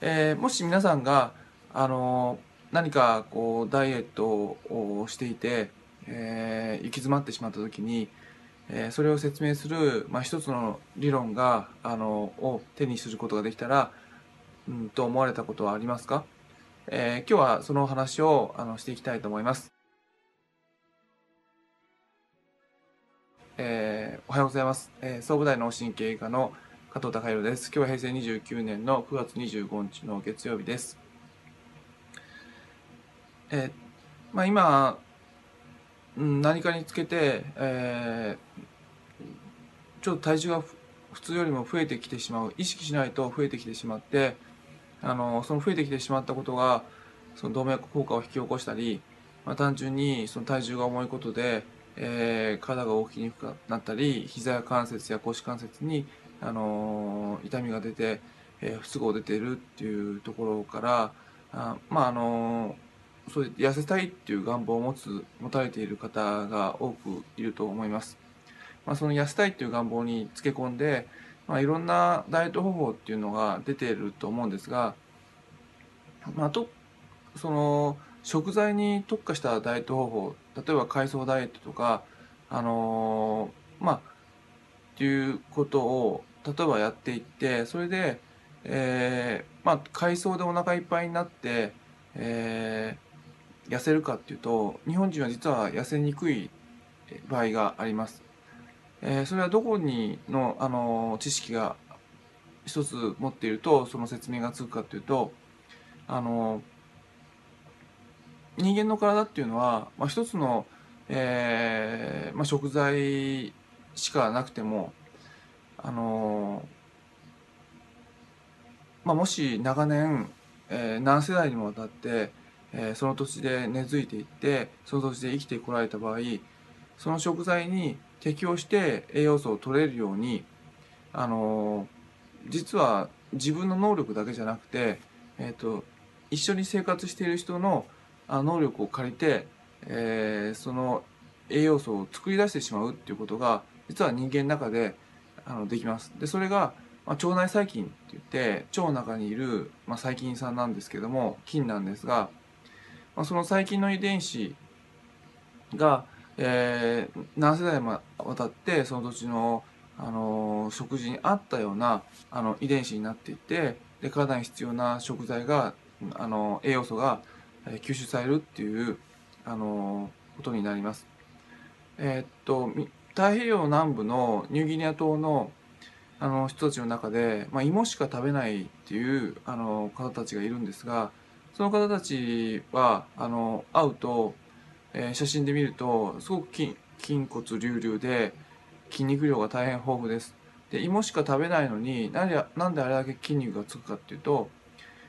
えー、もし皆さんが、あの何かこうダイエットをしていて、えー、行き詰まってしまった時に、えー、それを説明する、まあ、一つの理論があのを手にすることができたら、うん、と思われたことはありますか、えー、今日はその話をあのしていきたいと思います。えー、おはようございます。えー、総武大脳神経科の加藤隆弘です。今日は平成29年の9月25日の月曜日です。え、まあ今、うん、何かにつけて、えー、ちょっと体重が普通よりも増えてきてしまう意識しないと増えてきてしまってあのその増えてきてしまったことがその動脈硬化を引き起こしたり、まあ、単純にその体重が重いことで、えー、体が動きにくくなったり膝や関節や腰関節に、あの痛みが出て、えー、不都合出てるっていうところからあまああのそういう痩せたいっていう願望を持つ持たれている方が多くいると思います。まあ、その痩せたいっていう願望につけ込んで、まあ、いろんなダイエット方法っていうのが出ていると思うんですが、まあ、とその食材に特化したダイエット方法例えば海藻ダイエットとかあのー、まあっていうことを例えばやっていってそれで、えー、まあ海藻でお腹いっぱいになって、えー、痩せるかっていうと日本人は実は痩せにくい場合があります。えー、それはどこにのあの知識が一つ持っているとその説明がつくかっていうとあの人間の体っていうのは、まあ、一つの、えーまあ、食材しかなくてもあの、まあ、もし長年、えー、何世代にもわたってえー、その土地で根付いていってその土地で生きてこられた場合その食材に適応して栄養素を取れるようにあの、実は自分の能力だけじゃなくて、えーと、一緒に生活している人の能力を借りて、えー、その栄養素を作り出してしまうっていうことが実は人間の中であのできます。でそれが、まあ、腸内細菌って言って腸の中にいる、まあ、細菌さんなんですけども菌なんですがまあ、その細菌の遺伝子が、えー、何世代もわたってその土地の、あの、食事に合ったようなあの遺伝子になっていてで体に必要な食材が、あの栄養素が、吸収されるっていう、あのことになります。えっと太平洋南部のニューギニア島のあの人たちの中で、まあ、芋しか食べないっていうあの方たちがいるんですがその方たちはあの会うと、えー、写真で見るとすごく筋筋骨隆々で筋肉量が大変豊富です。で芋しか食べないのになんでなんであれだけ筋肉がつくかっていうと,、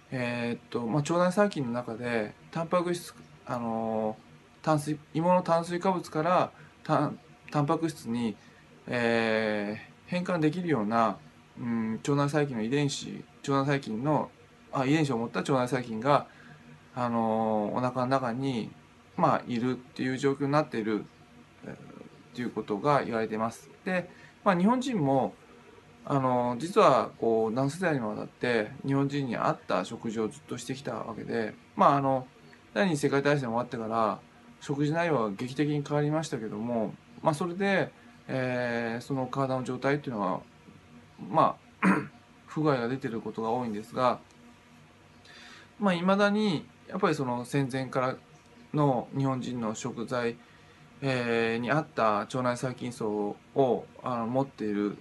えー、っとまあ、腸内細菌の中でタンパク質あの炭水芋の炭水化物からタタンパク質に、えー、変換できるような、うん、腸内細菌の遺伝子腸内細菌のあ遺伝子を持った腸内細菌があのお腹の中に、まあ、いるっていう状況になっているっていうことが言われています。で、まあ、日本人もあの実はこう何世代にもわたって日本人に合った食事をずっとしてきたわけでまああの第二次世界大戦終わってから食事内容は劇的に変わりましたけども、まあ、それで、えー、その体の状態っていうのはまあ 不具合が出てることが多いんですがまあいまだにやっぱりその戦前からの日本人の食材、えー、に合った腸内細菌層をあの持っている。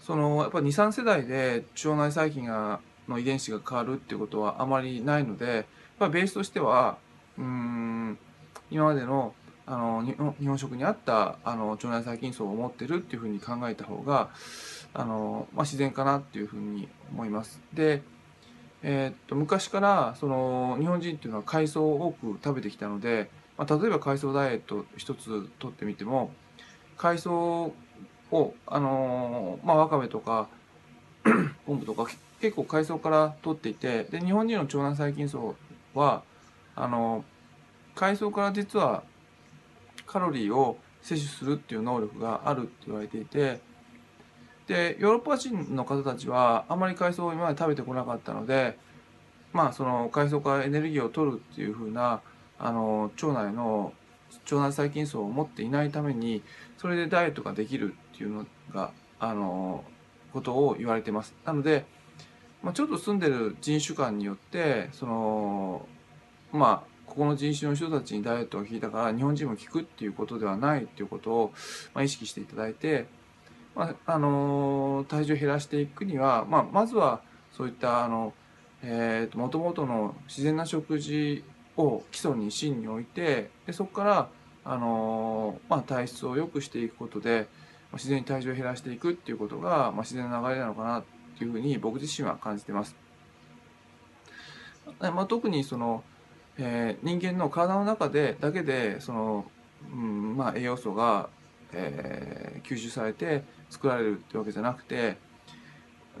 そのやっぱ23世代で腸内細菌がの遺伝子が変わるっていうことはあまりないのでやっぱベースとしてはうん今までのあの日本食に合ったあの腸内細菌層を持ってるっていうふうに考えた方があの、まあ、自然かなっていうふうに思います。でえー、っと昔からその日本人っていうのは海藻を多く食べてきたので、まあ、例えば海藻ダイエット一つとってみても海藻をあの、まあわかめとか 昆布とか結構海藻から取っていてで日本人の腸内細菌層はあの、海藻から実はカロリーを摂取するっていう能力があるって言われていてでヨーロッパ人の方たちはあまり海藻を今まで食べてこなかったのでまあその海藻からエネルギーを取るっていうふうなあの腸内の腸内細菌層を持っていないためにそれでダイエットができるっていうのがあのことを言われてます。なので、まあ、ちょっと住んでる人種間によってそのまあここの人種の人たちにダイエットが効いたから日本人も効くっていうことではないっていうことを、まあ、意識していただいて、まああの体重を減らしていくには、まあ、まずはそういったあの、えー、もともとの自然な食事を基礎に芯に置いてでそこからあのまあ、体質を良くしていくことで自然に体重を減らしていくっていうことが、まあ、自然な流れなのかなっていうふうに僕自身は感じてます。まあ、特にその、えー、人間の体の中でだけでその、うんまあ、栄養素が、えー、吸収されて作られるってわけじゃなくて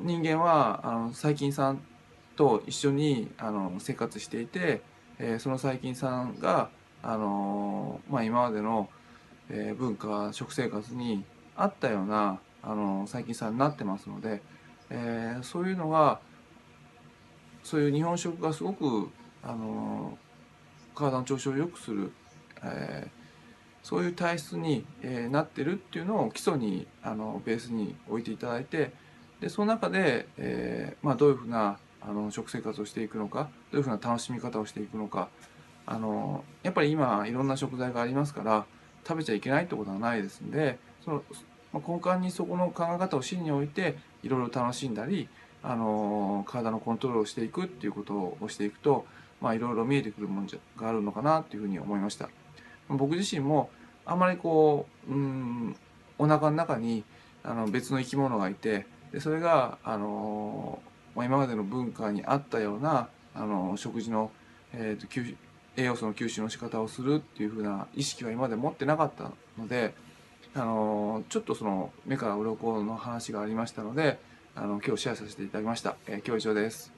人間はあの細菌さんと一緒にあの生活していて、えー、その細菌さんがあのまあ、今までの、えー、文化食生活に合ったような、あの細菌さんになってますので、えー、そういうのがそういう日本食がすごく、あの体の調子を良くする、えー、そういう体質に、えー、なってるっていうのを基礎にあのベースに置いていただいてでその中で、えーまあ、どういうふうなあの食生活をしていくのかどういうふうな楽しみ方をしていくのかあのやっぱり今いろんな食材がありますから食べちゃいけないってことはないですんでその、まあ、根幹にそこの考え方を芯に置いていろいろ楽しんだりあの体のコントロールをしていくっていうことをしていくと、まあ、いろいろ見えてくるものがあるのかなっていうふうに思いました。僕自身もあまりこううんお腹の中にあの別の生き物がいてでそれがあの、まあ、今までの文化に合ったようなあの食事の、えーと、栄養素の吸収の仕方をするっていうふうな意識は今まで持ってなかったので、あのちょっとその目から鱗の話がありましたのであの今日シェアさせていただきました。えー、今日以上です。